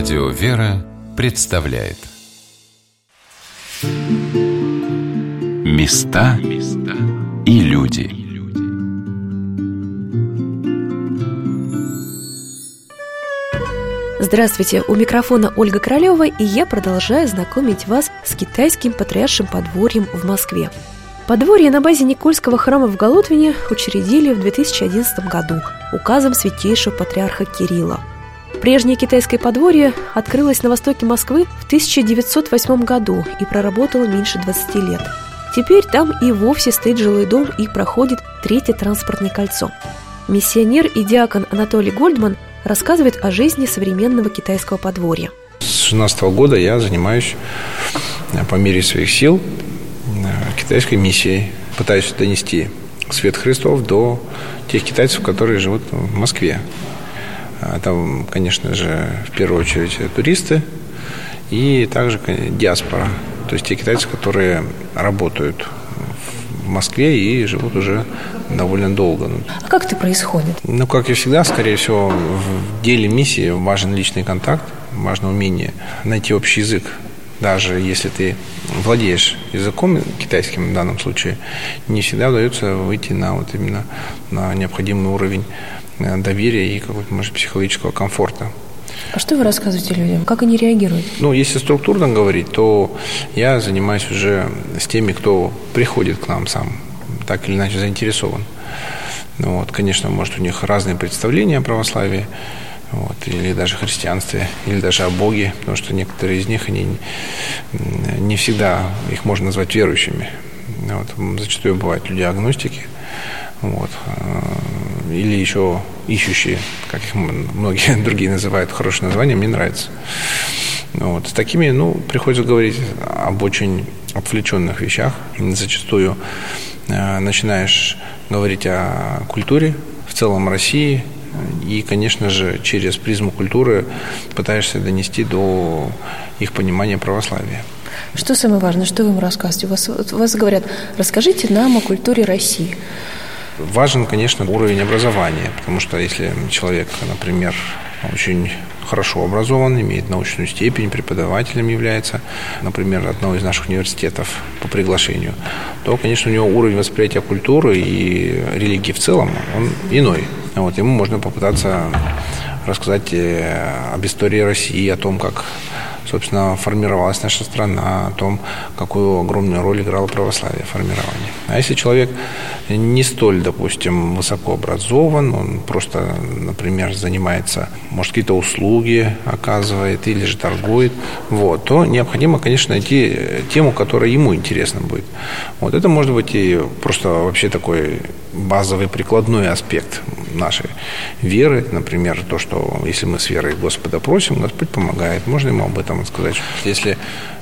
Радио «Вера» представляет. Места и люди. Здравствуйте, у микрофона Ольга Королева, и я продолжаю знакомить вас с китайским патриаршим подворьем в Москве. Подворье на базе Никольского храма в Голотвине учредили в 2011 году указом святейшего патриарха Кирилла – Прежнее китайское подворье открылось на востоке Москвы в 1908 году и проработало меньше 20 лет. Теперь там и вовсе стоит жилой дом и проходит третье транспортное кольцо. Миссионер и диакон Анатолий Гольдман рассказывает о жизни современного китайского подворья. С 16 года я занимаюсь э, по мере своих сил э, китайской миссией. Пытаюсь донести свет Христов до тех китайцев, которые живут в Москве. А там, конечно же, в первую очередь туристы и также диаспора. То есть те китайцы, которые работают в Москве и живут уже довольно долго. А как это происходит? Ну, как и всегда, скорее всего, в деле миссии важен личный контакт, важно умение найти общий язык. Даже если ты владеешь языком китайским в данном случае, не всегда удается выйти на вот именно на необходимый уровень Э, доверия и какого-то, может, психологического комфорта. А что вы рассказываете людям? Как они реагируют? Ну, если структурно говорить, то я занимаюсь уже с теми, кто приходит к нам сам, так или иначе заинтересован. Ну, вот, конечно, может, у них разные представления о православии, вот, или даже христианстве, или даже о Боге, потому что некоторые из них, они не всегда, их можно назвать верующими. Вот, зачастую бывают люди-агностики, вот, э, или еще ищущие, как их многие другие называют, хорошее название, мне нравится. Вот. С такими, ну, приходится говорить об очень отвлеченных вещах. Зачастую э, начинаешь говорить о культуре, в целом России, и, конечно же, через призму культуры пытаешься донести до их понимания православия. Что самое важное, что вы им рассказываете? У вас, у вас говорят, расскажите нам о культуре России. Важен, конечно, уровень образования, потому что если человек, например, очень хорошо образован, имеет научную степень, преподавателем является, например, одного из наших университетов по приглашению, то, конечно, у него уровень восприятия культуры и религии в целом, он иной. Вот, ему можно попытаться рассказать э, об истории России, о том, как собственно, формировалась наша страна, о том, какую огромную роль играло православие в формировании. А если человек не столь, допустим, высоко образован, он просто, например, занимается, может, какие-то услуги оказывает или же торгует, вот, то необходимо, конечно, найти тему, которая ему интересна будет. Вот это может быть и просто вообще такой базовый прикладной аспект нашей веры, например, то, что если мы с верой Господа просим, Господь помогает. Можно ему об этом сказать. Если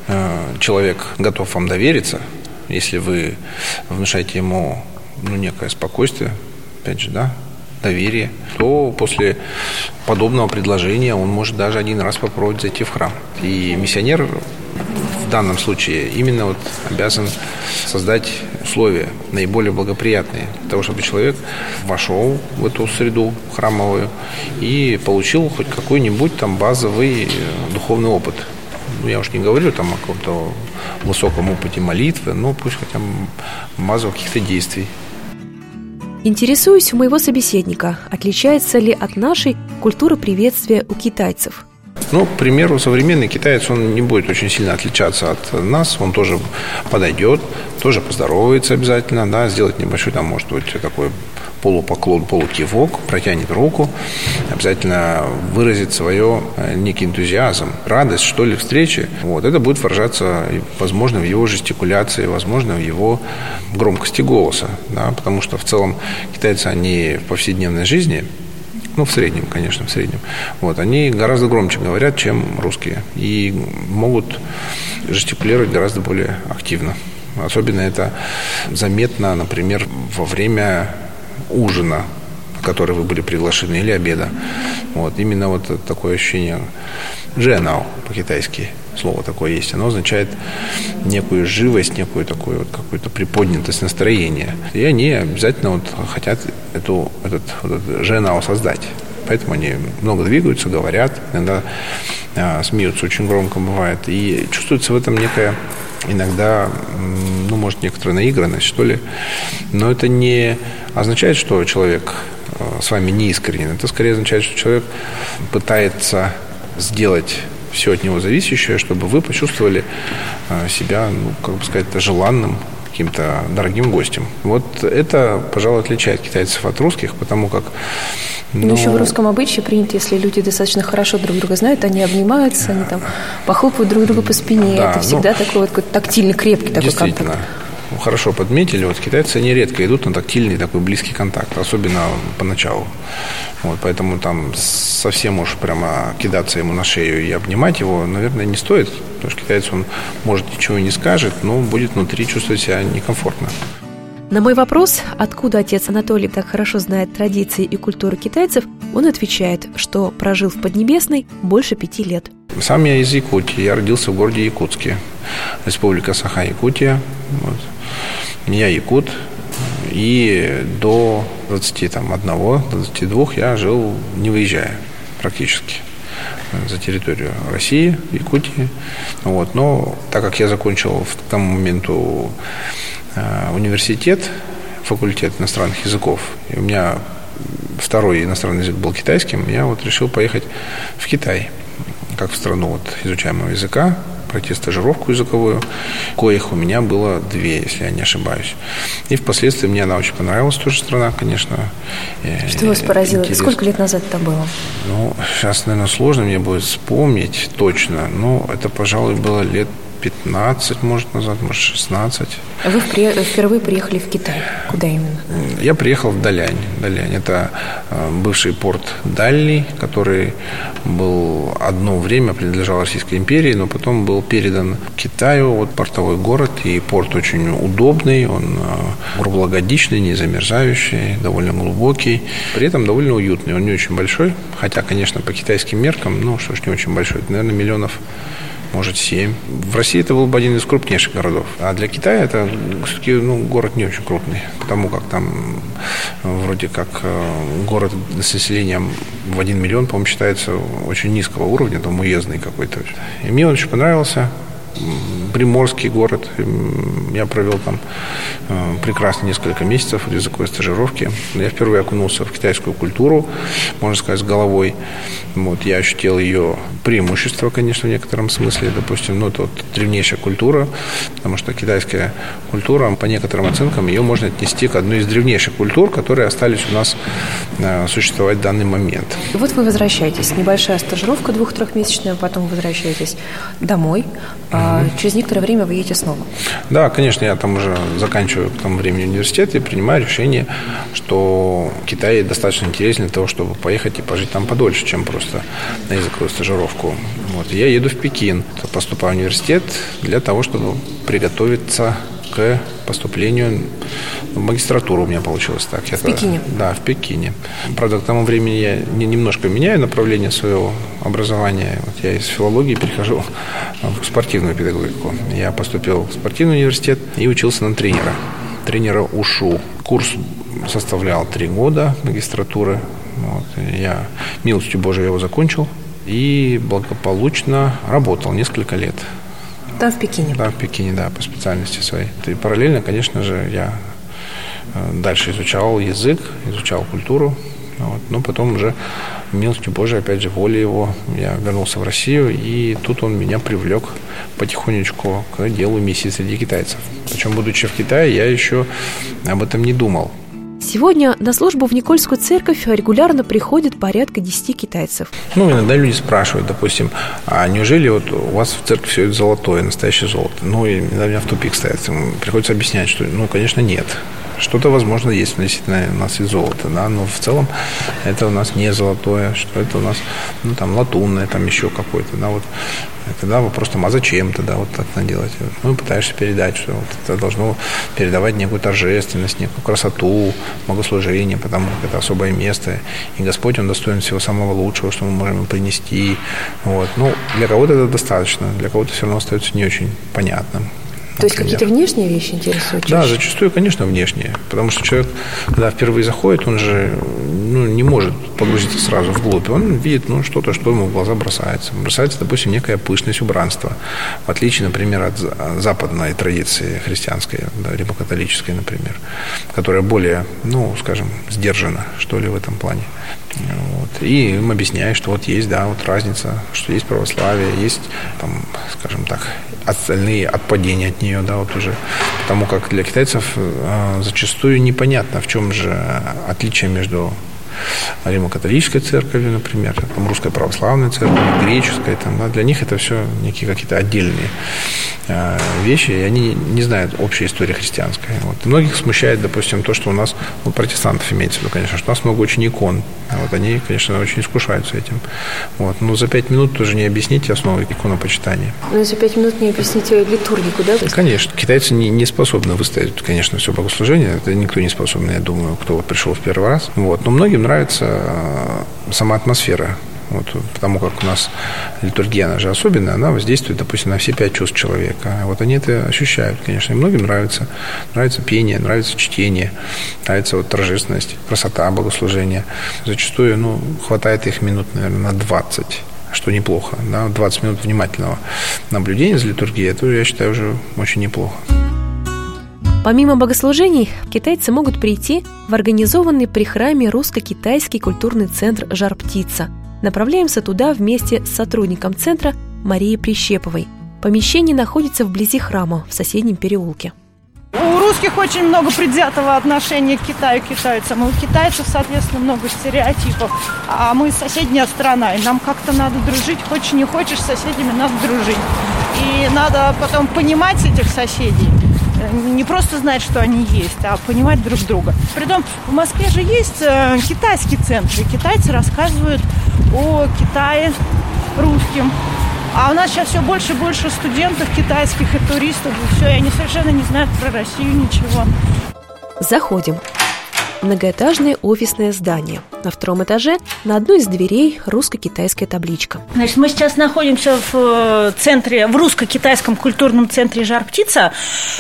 э, человек готов вам довериться, если вы внушаете ему ну, некое спокойствие, опять же, да, доверие, то после подобного предложения он может даже один раз попробовать зайти в храм. И миссионер в данном случае именно вот обязан создать условия наиболее благоприятные для того, чтобы человек вошел в эту среду храмовую и получил хоть какой-нибудь там базовый э, духовный опыт. Ну, я уж не говорю там о каком-то высоком опыте молитвы, но пусть хотя бы базовых каких-то действий. Интересуюсь у моего собеседника, отличается ли от нашей культура приветствия у китайцев – ну, к примеру, современный китаец, он не будет очень сильно отличаться от нас, он тоже подойдет, тоже поздоровается обязательно, да, сделать небольшой, там, может быть, такой полупоклон, полукивок, протянет руку, обязательно выразит свое э, некий энтузиазм, радость, что ли, встречи. Вот, это будет выражаться, возможно, в его жестикуляции, возможно, в его громкости голоса, да, потому что в целом китайцы, они в повседневной жизни ну, в среднем, конечно, в среднем, вот, они гораздо громче говорят, чем русские, и могут жестикулировать гораздо более активно. Особенно это заметно, например, во время ужина, на который вы были приглашены, или обеда. Вот, именно вот такое ощущение «женау» по-китайски слово такое есть, оно означает некую живость, некую такую вот какую-то приподнятость настроения. И они обязательно вот хотят эту, этот, вот этот женау создать. поэтому они много двигаются, говорят, иногда а, смеются очень громко бывает. И чувствуется в этом некая иногда, ну, может, некоторая наигранность, что ли. Но это не означает, что человек а, с вами не искренен. Это скорее означает, что человек пытается сделать все от него зависящее, чтобы вы почувствовали а, себя, ну, как бы сказать, желанным, каким-то дорогим гостем. Вот это, пожалуй, отличает китайцев от русских, потому как но... Ну, еще в русском обычае принято, если люди достаточно хорошо друг друга знают, они обнимаются, они там похлопают друг друга по спине. Да, это всегда ну, такой вот тактильный, крепкий такой действительно. контакт. Хорошо подметили, вот китайцы нередко идут на тактильный такой близкий контакт, особенно поначалу. Вот, поэтому там совсем уж прямо кидаться ему на шею и обнимать его, наверное, не стоит, потому что китаец, он может ничего и не скажет, но будет внутри чувствовать себя некомфортно. На мой вопрос, откуда отец Анатолий так хорошо знает традиции и культуру китайцев, он отвечает, что прожил в Поднебесной больше пяти лет. Сам я из Якутии. Я родился в городе Якутске. Республика Саха-Якутия. Вот. Я якут. И до 21-22 я жил, не выезжая практически за территорию России, Якутии. Вот. Но так как я закончил в тому моменту университет, факультет иностранных языков, и у меня второй иностранный язык был китайским, я вот решил поехать в Китай, как в страну вот изучаемого языка, пройти стажировку языковую, коих у меня было две, если я не ошибаюсь. И впоследствии мне она очень понравилась, тоже страна, конечно. Что вас поразило? Интересно. Сколько лет назад это было? Ну, сейчас, наверное, сложно мне будет вспомнить точно, но это, пожалуй, было лет 15, может, назад, может, 16. А вы впервые приехали в Китай? Куда именно? Я приехал в Далянь. Далянь – это э, бывший порт Дальний, который был одно время принадлежал Российской империи, но потом был передан Китаю. Вот портовой город, и порт очень удобный, он э, круглогодичный, не замерзающий, довольно глубокий, при этом довольно уютный. Он не очень большой, хотя, конечно, по китайским меркам, ну, что ж не очень большой, это, наверное, миллионов может, 7. В России это был бы один из крупнейших городов. А для Китая это все-таки ну, город не очень крупный, потому как там вроде как э, город с населением в 1 миллион, по-моему, считается очень низкого уровня, там уездный какой-то. И мне он очень понравился. Приморский город. Я провел там э, прекрасно несколько месяцев языковой стажировки. Я впервые окунулся в китайскую культуру, можно сказать, с головой. Вот, я ощутил ее преимущество, конечно, в некотором смысле. Допустим, ну, это древнейшая культура, потому что китайская культура, по некоторым оценкам, ее можно отнести к одной из древнейших культур, которые остались у нас э, существовать в данный момент. Вот вы возвращаетесь. Небольшая стажировка двух-трехмесячная, потом возвращаетесь домой. А через некоторое время вы едете снова. Да, конечно, я там уже заканчиваю к тому времени университет и принимаю решение, что Китай достаточно интересен для того, чтобы поехать и пожить там подольше, чем просто на языковую стажировку. Вот. Я еду в Пекин, поступаю в университет для того, чтобы приготовиться к поступлению в магистратуру у меня получилось так. В Это, Пекине? Да, в Пекине. Правда, к тому времени я немножко меняю направление своего образования. Вот я из филологии перехожу в спортивную педагогику. Я поступил в спортивный университет и учился на тренера. Тренера УШУ. Курс составлял три года магистратуры. Вот. Я милостью Божией его закончил и благополучно работал несколько лет. Да, в Пекине. Да, в Пекине, да, по специальности своей. И параллельно, конечно же, я э, дальше изучал язык, изучал культуру. Вот. Но потом уже милостью Божией, опять же, волей его, я вернулся в Россию, и тут он меня привлек потихонечку к делу миссии среди китайцев. Причем, будучи в Китае, я еще об этом не думал. Сегодня на службу в Никольскую церковь регулярно приходит порядка 10 китайцев. Ну, иногда люди спрашивают, допустим, а неужели вот у вас в церкви все это золотое, настоящее золото? Ну, и иногда меня в тупик ставят. Приходится объяснять, что, ну, конечно, нет. Что-то, возможно, есть действительно у нас и золото, да, но в целом это у нас не золотое, что это у нас, ну, там, латунное, там еще какое-то, да, вот. Тогда вопрос там, а зачем тогда вот так надо делать? Ну, пытаешься передать, что вот это должно передавать некую торжественность, некую красоту, богослужение, потому как это особое место. И Господь, Он достоин всего самого лучшего, что мы можем принести. Вот. Ну, для кого-то это достаточно, для кого-то все равно остается не очень понятным. То есть какие-то внешние вещи интересуют? Чаще? Да, зачастую, конечно, внешние. Потому что человек, когда впервые заходит, он же ну, не может погрузиться сразу вглубь. Он видит ну, что-то, что ему в глаза бросается. Бросается, допустим, некая пышность убранства. В отличие, например, от западной традиции христианской, да, либо католической, например, которая более, ну, скажем, сдержана, что ли, в этом плане. Вот. И им объясняю, что вот есть, да, вот разница, что есть православие, есть, там, скажем так, остальные отпадения от нее, да, вот уже. Потому как для китайцев э, зачастую непонятно, в чем же отличие между Римо-католической церковью, например, там, русской православной церковью, греческой, там, да, для них это все некие какие-то отдельные э, вещи, и они не знают общей истории христианской. Вот. И многих смущает, допустим, то, что у нас, ну, протестантов имеется в виду, конечно, что у нас много очень икон. Вот они, конечно, очень искушаются этим. Вот. Но за пять минут тоже не объясните основы иконопочитания. Но за пять минут не объясните литургику, да? Конечно. Китайцы не, не способны выставить, конечно, все богослужение. Это никто не способен, я думаю, кто вот пришел в первый раз. Вот. Но многим нравится э, сама атмосфера вот, потому как у нас литургия, она же особенная, она воздействует, допустим, на все пять чувств человека. Вот они это ощущают, конечно. И многим нравится. Нравится пение, нравится чтение, нравится вот торжественность, красота богослужения. Зачастую, ну, хватает их минут, наверное, на 20 что неплохо. Да? 20 минут внимательного наблюдения за литургией, это, я считаю, уже очень неплохо. Помимо богослужений, китайцы могут прийти в организованный при храме русско-китайский культурный центр «Жар-птица», Направляемся туда вместе с сотрудником центра Марией Прищеповой. Помещение находится вблизи храма в соседнем переулке. У русских очень много предвзятого отношения к Китаю, китайцам. И у китайцев, соответственно, много стереотипов. А мы соседняя страна, и нам как-то надо дружить. Хочешь, не хочешь, с соседями надо дружить. И надо потом понимать этих соседей. Не просто знать, что они есть, а понимать друг друга. Притом в Москве же есть э, китайский центр, и китайцы рассказывают о Китае русским. А у нас сейчас все больше и больше студентов китайских и туристов. И все, и они совершенно не знают про Россию ничего. Заходим. Многоэтажное офисное здание. На втором этаже на одной из дверей русско-китайская табличка. Значит, мы сейчас находимся в э, центре, в русско-китайском культурном центре «Жар-птица».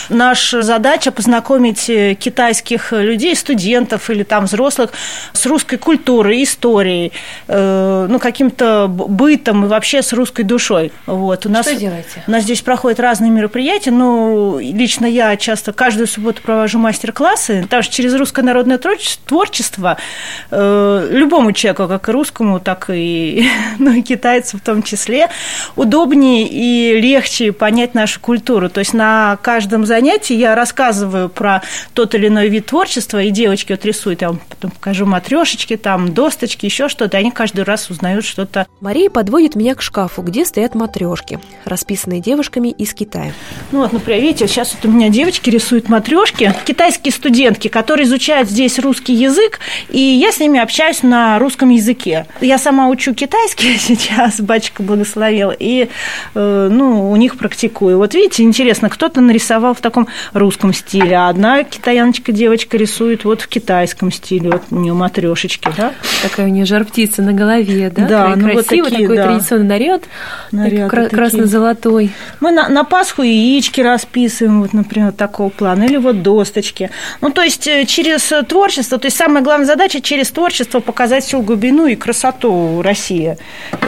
Наша задача познакомить э, китайских людей, студентов или там взрослых с русской культурой, историей, э, ну, каким-то бытом и вообще с русской душой. Вот. У нас, Что делаете? У нас здесь проходят разные мероприятия. Ну, лично я часто каждую субботу провожу мастер-классы, потому что через русское народное творчество любому человеку, как и русскому, так и, ну, и китайцу в том числе, удобнее и легче понять нашу культуру. То есть на каждом занятии я рассказываю про тот или иной вид творчества, и девочки вот рисуют, я вам потом покажу матрешечки, там, досточки, еще что-то, и они каждый раз узнают что-то. Мария подводит меня к шкафу, где стоят матрешки, расписанные девушками из Китая. Ну вот, например, видите, сейчас вот у меня девочки рисуют матрешки, китайские студентки, которые изучают здесь русский язык, и я с ними общаюсь общаюсь на русском языке. Я сама учу китайский сейчас, батюшка благословил, и э, ну, у них практикую. Вот видите, интересно, кто-то нарисовал в таком русском стиле, а одна китаяночка, девочка рисует вот в китайском стиле, вот у нее матрешечки, да? Такая у нее жар птица на голове, да? Да, ну, красивый вот такие, такой да. традиционный наряд, наряд кра- красно-золотой. Мы на, на Пасху яички расписываем, вот, например, такого плана, или вот досточки. Ну, то есть э, через творчество, то есть самая главная задача через творчество творчество показать всю глубину и красоту России.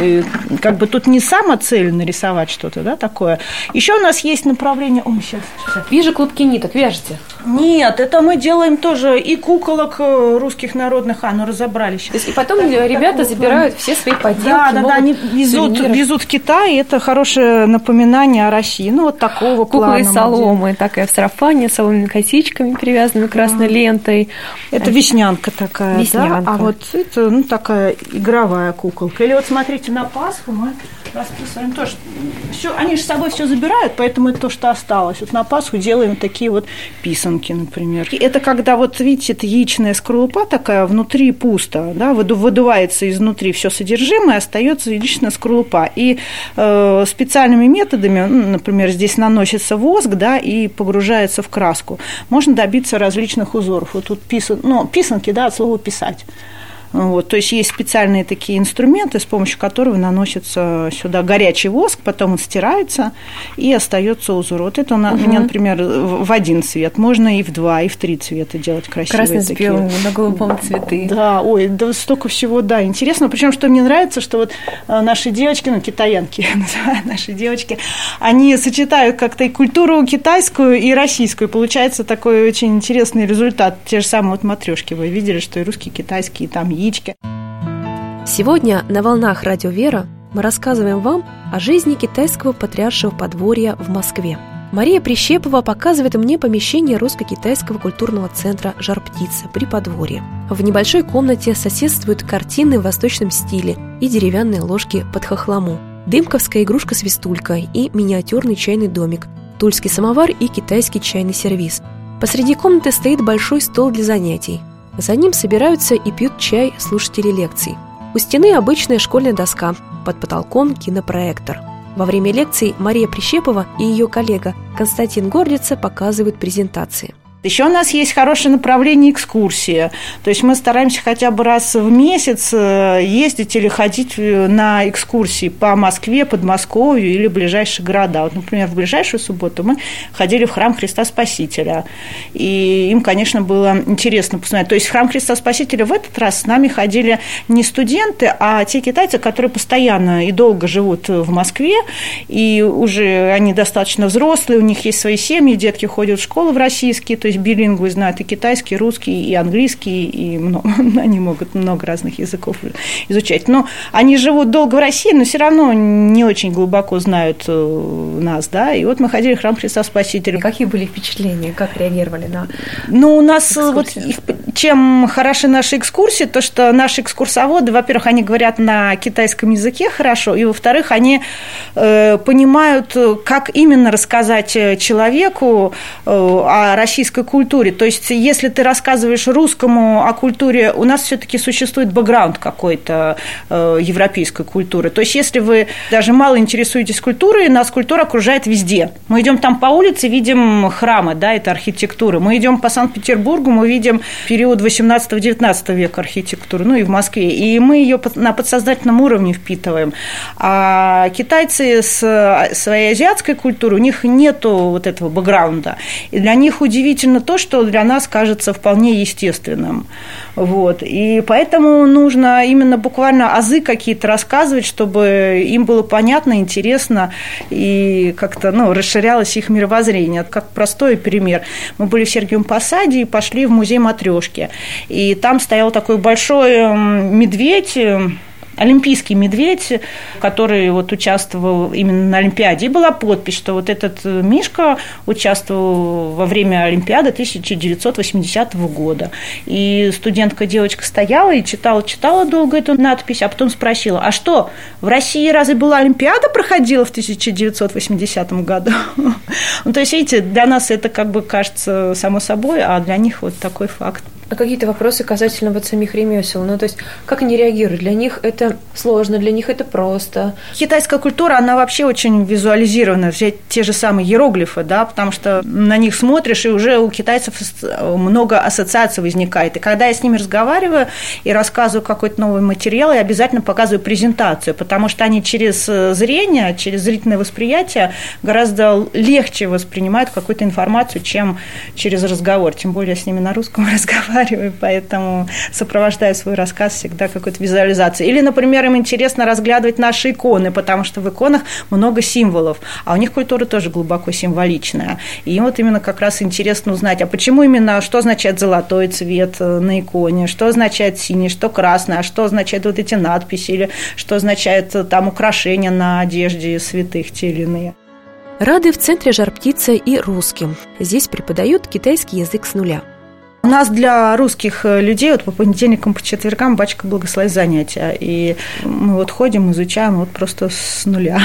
И как бы тут не сама цель нарисовать что-то, да, такое. Еще у нас есть направление... О, сейчас, сейчас. Вижу клубки ниток, вяжете? Нет, это мы делаем тоже и куколок э, русских народных, а, ну разобрали сейчас. То есть, и потом так, ребята так, забирают все свои поделки. Да, да, да, они везут, везут в Китай, и это хорошее напоминание о России. Ну, вот такого Куклы плана. Куклы соломы, такая в сарафане, соломенными косичками, привязанными красной да. лентой. Это вишнянка такая, Вишнянка. да? А вот это, ну, такая игровая куколка. Или вот смотрите, на Пасху мы расписываем тоже. Все, они же с собой все забирают, поэтому это то, что осталось. Вот на Пасху делаем такие вот писанки, например. И это когда, вот видите, это яичная скорлупа такая, внутри пусто, да, выдувается изнутри все содержимое, остается яичная скорлупа. И э, специальными методами, ну, например, здесь наносится воск, да, и погружается в краску, можно добиться различных узоров. Вот тут писан, ну, писанки, да, от слова писать. Вот, то есть есть специальные такие инструменты, с помощью которых наносится сюда горячий воск, потом он стирается и остается узор. Вот это у угу. меня, например, в один цвет. Можно и в два, и в три цвета делать красивые Красный такие. белым, на голубом цветы. Да, ой, да столько всего, да, интересно. Причем, что мне нравится, что вот э, наши девочки, ну, китаянки наши девочки, они сочетают как-то и культуру китайскую, и российскую. Получается такой очень интересный результат. Те же самые вот матрешки. Вы видели, что и русские, и китайские, и там яички. Сегодня на «Волнах Радио Вера» мы рассказываем вам о жизни китайского патриаршего подворья в Москве. Мария Прищепова показывает мне помещение русско-китайского культурного центра «Жар-птица» при подворье. В небольшой комнате соседствуют картины в восточном стиле и деревянные ложки под хохлому, дымковская игрушка-свистулька и миниатюрный чайный домик, тульский самовар и китайский чайный сервиз. Посреди комнаты стоит большой стол для занятий. За ним собираются и пьют чай слушатели лекций. У стены обычная школьная доска, под потолком кинопроектор. Во время лекций Мария Прищепова и ее коллега Константин Горлица показывают презентации. Еще у нас есть хорошее направление экскурсии. То есть мы стараемся хотя бы раз в месяц э, ездить или ходить э, на экскурсии по Москве, Подмосковью или ближайшие города. Вот, например, в ближайшую субботу мы ходили в храм Христа Спасителя. И им, конечно, было интересно посмотреть. То есть в храм Христа Спасителя в этот раз с нами ходили не студенты, а те китайцы, которые постоянно и долго живут в Москве, и уже они достаточно взрослые, у них есть свои семьи, детки ходят в школу в российские, то есть билингвы знают и китайский, и русский, и английский, и много, они могут много разных языков изучать. Но они живут долго в России, но все равно не очень глубоко знают э, нас, да, и вот мы ходили в храм Христа Спасителя. Какие были впечатления, как реагировали на Ну, у нас э, экскурсию? вот чем хороши наши экскурсии, то, что наши экскурсоводы, во-первых, они говорят на китайском языке хорошо, и, во-вторых, они э, понимают, как именно рассказать человеку э, о российской российской культуре. То есть, если ты рассказываешь русскому о культуре, у нас все-таки существует бэкграунд какой-то э, европейской культуры. То есть, если вы даже мало интересуетесь культурой, нас культура окружает везде. Мы идем там по улице, видим храмы, да, это архитектура. Мы идем по Санкт-Петербургу, мы видим период 18-19 века архитектуры, ну и в Москве. И мы ее на подсознательном уровне впитываем. А китайцы с своей азиатской культурой, у них нету вот этого бэкграунда. И для них удивительно исключительно то, что для нас кажется вполне естественным. Вот. И поэтому нужно именно буквально азы какие-то рассказывать, чтобы им было понятно, интересно и как-то ну, расширялось их мировоззрение. Как простой пример. Мы были в Сергиевом Посаде и пошли в музей матрешки. И там стоял такой большой медведь, олимпийский медведь, который вот участвовал именно на Олимпиаде. И была подпись, что вот этот э, Мишка участвовал во время Олимпиады 1980 года. И студентка девочка стояла и читала, читала долго эту надпись, а потом спросила, а что, в России разве была Олимпиада проходила в 1980 году? Ну, то есть, видите, для нас это как бы кажется само собой, а для них вот такой факт. А какие-то вопросы касательно вот самих ремесел? Ну, то есть, как они реагируют? Для них это сложно, для них это просто. Китайская культура, она вообще очень визуализирована. Взять те же самые иероглифы, да, потому что на них смотришь, и уже у китайцев много ассоциаций возникает. И когда я с ними разговариваю и рассказываю какой-то новый материал, я обязательно показываю презентацию, потому что они через зрение, через зрительное восприятие гораздо легче воспринимают какую-то информацию, чем через разговор. Тем более я с ними на русском разговариваю разговариваю, поэтому сопровождаю свой рассказ всегда какой-то визуализацией. Или, например, им интересно разглядывать наши иконы, потому что в иконах много символов, а у них культура тоже глубоко символичная. И им вот именно как раз интересно узнать, а почему именно, что означает золотой цвет э, на иконе, что означает синий, что красный, а что означает вот эти надписи, или что означает э, там украшения на одежде святых те или иные. Рады в центре жар-птица и русским. Здесь преподают китайский язык с нуля – у нас для русских э, людей вот по понедельникам, по четвергам батюшка благословит занятия. И мы вот ходим, изучаем вот просто с нуля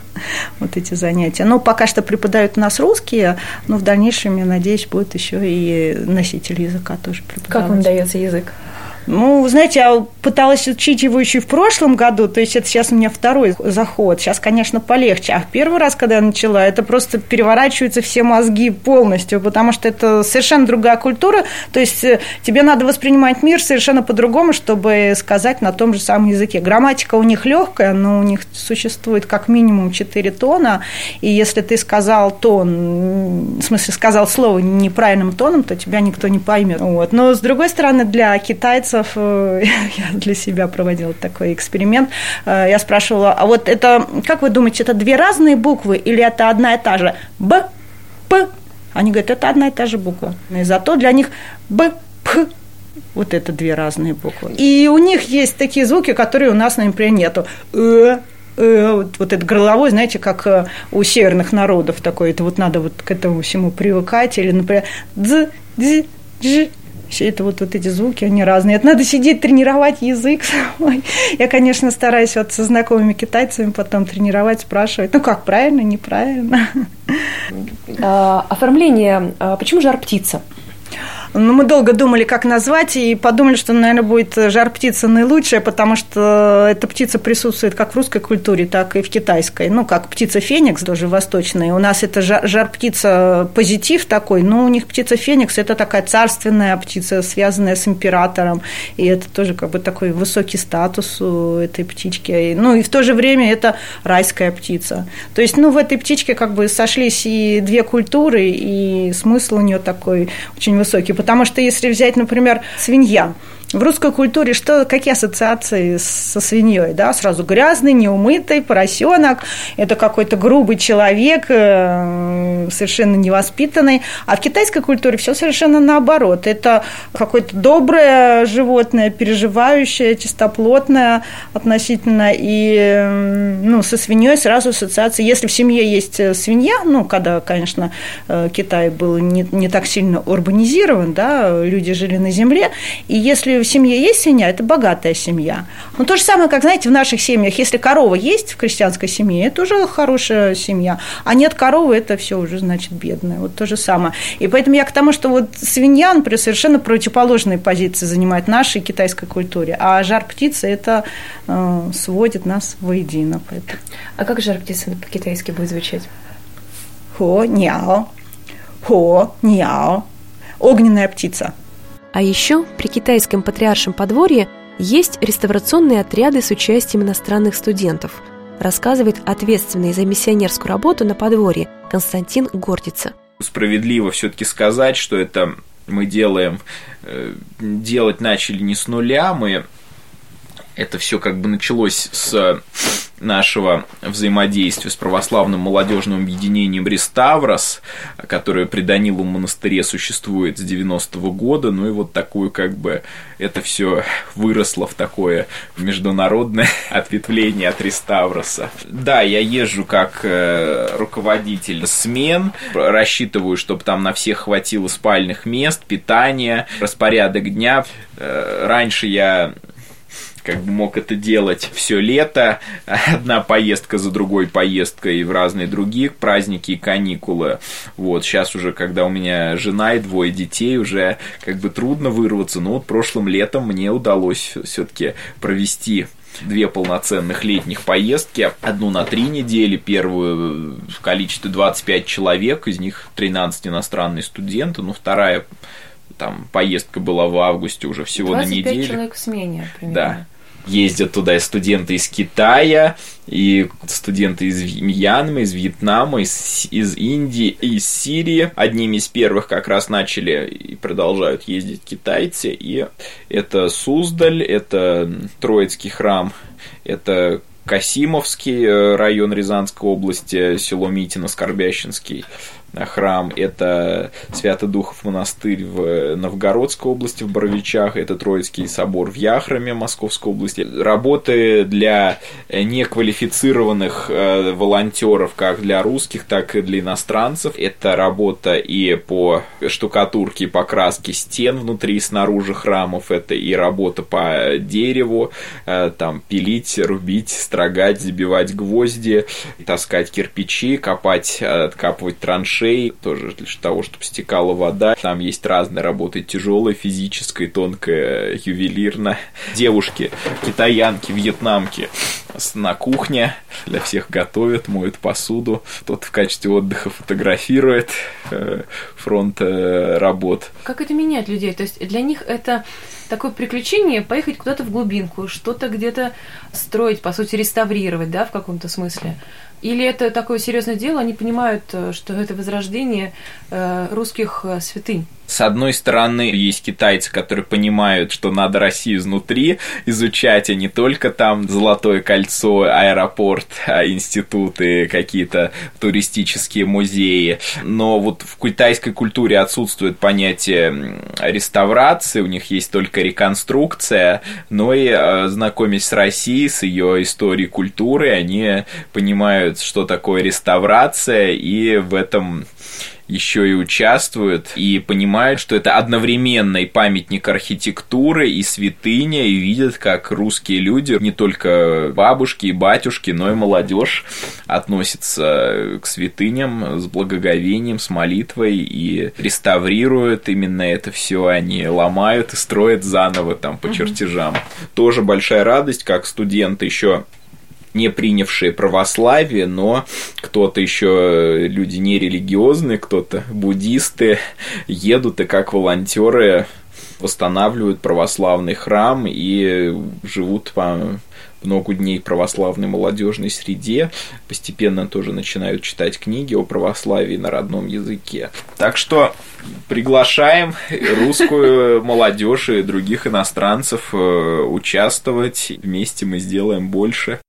вот эти занятия. Но пока что преподают у нас русские, но в дальнейшем, я надеюсь, будет еще и носитель языка тоже преподавать. Как вам дается язык? Ну, знаете, я пыталась учить его еще в прошлом году, то есть это сейчас у меня второй заход. Сейчас, конечно, полегче. А в первый раз, когда я начала, это просто переворачиваются все мозги полностью, потому что это совершенно другая культура. То есть э, тебе надо воспринимать мир совершенно по-другому, чтобы сказать на том же самом языке. Грамматика у них легкая, но у них существует как минимум четыре тона, и если ты сказал тон, в смысле сказал слово неправильным тоном, то тебя никто не поймет. Вот. Но с другой стороны, для китайцев э, я для себя проводила такой эксперимент. Э, я спрашивала, а вот это, как вы думаете, это две разные буквы или это одна и та же? Б, П. Они говорят, это одна и та же буква. И зато для них Б, П, вот это две разные буквы. И у них есть такие звуки, которые у нас, например, нету. Э, э, вот, вот это горловой, знаете, как э, у северных народов такое, это вот надо вот к этому всему привыкать, или, например, дз, дз, дж, это вот, вот эти звуки, они разные. Это надо сидеть, тренировать язык. Я, конечно, стараюсь вот со знакомыми китайцами потом тренировать, спрашивать, ну как, правильно, неправильно. А, оформление. А почему жар птица? Ну, мы долго думали, как назвать, и подумали, что, наверное, будет жар птица наилучшая, потому что эта птица присутствует как в русской культуре, так и в китайской. Ну, как птица феникс, тоже восточная. У нас это жар, птица позитив такой, но у них птица феникс – это такая царственная птица, связанная с императором, и это тоже как бы такой высокий статус у этой птички. Ну, и в то же время это райская птица. То есть, ну, в этой птичке как бы сошлись и две культуры, и смысл у нее такой очень высокий. Потому что если взять, например, свинья, в русской культуре что, какие ассоциации со свиньей? Да? Сразу грязный, неумытый, поросенок, это какой-то грубый человек, э, совершенно невоспитанный. А в китайской культуре все совершенно наоборот. Это какое-то доброе животное, переживающее, чистоплотное относительно. И ну, со свиньей сразу ассоциации. Если в семье есть э, свинья, ну, когда, конечно, э, Китай был не, не так сильно урбанизирован, да, люди жили на земле, и если в семье есть свинья, это богатая семья. Но то же самое, как, знаете, в наших семьях, если корова есть в крестьянской семье, это уже хорошая семья, а нет коровы, это все уже, значит, бедная. Вот то же самое. И поэтому я к тому, что вот свинья, например, совершенно противоположные позиции занимает нашей китайской культуре, а жар птицы это э, сводит нас воедино. Поэтому. А как жар птицы по-китайски будет звучать? Хо няо, хо няо, огненная птица – а еще при китайском патриаршем подворье есть реставрационные отряды с участием иностранных студентов, рассказывает ответственный за миссионерскую работу на подворье Константин Гордица. Справедливо все-таки сказать, что это мы делаем, э, делать начали не с нуля, мы это все как бы началось с нашего взаимодействия с православным молодежным объединением «Реставрос», которое при Даниловом монастыре существует с 90-го года. Ну и вот такую как бы это все выросло в такое международное ответвление от «Реставроса». Да, я езжу как э, руководитель смен, рассчитываю, чтобы там на всех хватило спальных мест, питания, распорядок дня. Э, раньше я как бы мог это делать все лето, одна поездка за другой поездкой в разные другие праздники и каникулы. Вот, сейчас уже, когда у меня жена и двое детей, уже как бы трудно вырваться, но вот прошлым летом мне удалось все-таки провести две полноценных летних поездки. Одну на три недели, первую в количестве 25 человек, из них 13 иностранные студенты, ну, вторая там поездка была в августе уже всего на неделю. человек в смене, примерно. Да ездят туда и студенты из Китая, и студенты из Мьянмы, из Вьетнама, из, из Индии, из Сирии. Одними из первых как раз начали и продолжают ездить китайцы. И это Суздаль, это Троицкий храм, это Касимовский э, район Рязанской области, село Митино, Скорбящинский храм, это Свято-Духов монастырь в Новгородской области, в Боровичах, это Троицкий собор в Яхраме Московской области. Работы для неквалифицированных э, волонтеров, как для русских, так и для иностранцев. Это работа и по штукатурке, покраске стен внутри и снаружи храмов, это и работа по дереву, э, там пилить, рубить, строгать, забивать гвозди, таскать кирпичи, копать, откапывать траншеи, ушей, тоже для того, чтобы стекала вода. Там есть разные работы, тяжелая, физическая, тонкая, ювелирная. Девушки, китаянки, вьетнамки на кухне, для всех готовят, моют посуду. Кто-то в качестве отдыха фотографирует э, фронт э, работ. Как это меняет людей? То есть для них это такое приключение поехать куда-то в глубинку, что-то где-то строить, по сути, реставрировать, да, в каком-то смысле. Или это такое серьезное дело, они понимают, э, что это возрождение э, русских э, святынь? С одной стороны, есть китайцы, которые понимают, что надо Россию изнутри изучать, а не только там Золотое кольцо, аэропорт, а институты, какие-то туристические музеи. Но вот в китайской культуре отсутствует понятие реставрации, у них есть только реконструкция, но и знакомясь с Россией, с ее историей культуры, они понимают, что такое реставрация, и в этом еще и участвуют и понимают, что это одновременно и памятник архитектуры, и святыня, и видят, как русские люди, не только бабушки и батюшки, но и молодежь относятся к святыням с благоговением, с молитвой и реставрируют именно это все, они ломают и строят заново там по чертежам. Тоже большая радость, как студенты еще не принявшие православие, но кто-то еще э, люди нерелигиозные, кто-то буддисты едут и как волонтеры восстанавливают православный храм и живут по много дней православной молодежной среде, постепенно тоже начинают читать книги о православии на родном языке. Так что приглашаем русскую молодежь и других иностранцев э, участвовать. Вместе мы сделаем больше.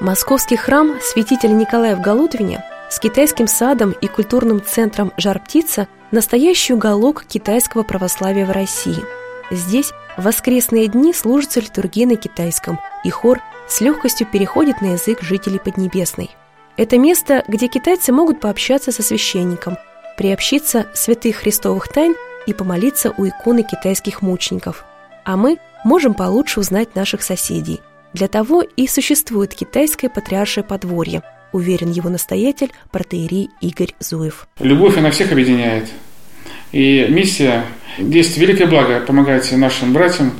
Московский храм святителя Николая в Голутвине с китайским садом и культурным центром «Жар-птица» – настоящий уголок китайского православия в России. Здесь в воскресные дни служится литургия на китайском, и хор с легкостью переходит на язык жителей Поднебесной. Это место, где китайцы могут пообщаться со священником, приобщиться святых христовых тайн и помолиться у иконы китайских мучеников. А мы можем получше узнать наших соседей – для того и существует китайское патриаршее подворье, уверен его настоятель, протеерей Игорь Зуев. Любовь, она всех объединяет. И миссия, есть великое благо помогать нашим братьям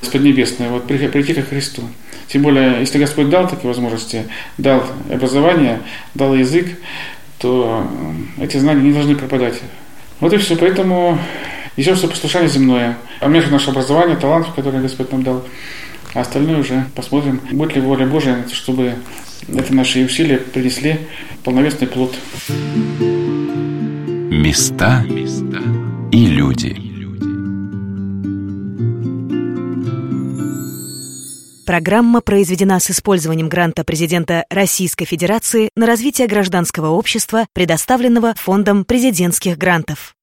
с Поднебесной, вот прийти ко Христу. Тем более, если Господь дал такие возможности, дал образование, дал язык, то эти знания не должны пропадать. Вот и все. Поэтому несем все послушание земное. А между наше образование, талантов, которые Господь нам дал, а остальное уже посмотрим, будет ли воля Божия, чтобы это наши усилия принесли полновесный плод. Места и люди. Программа произведена с использованием гранта президента Российской Федерации на развитие гражданского общества, предоставленного Фондом президентских грантов.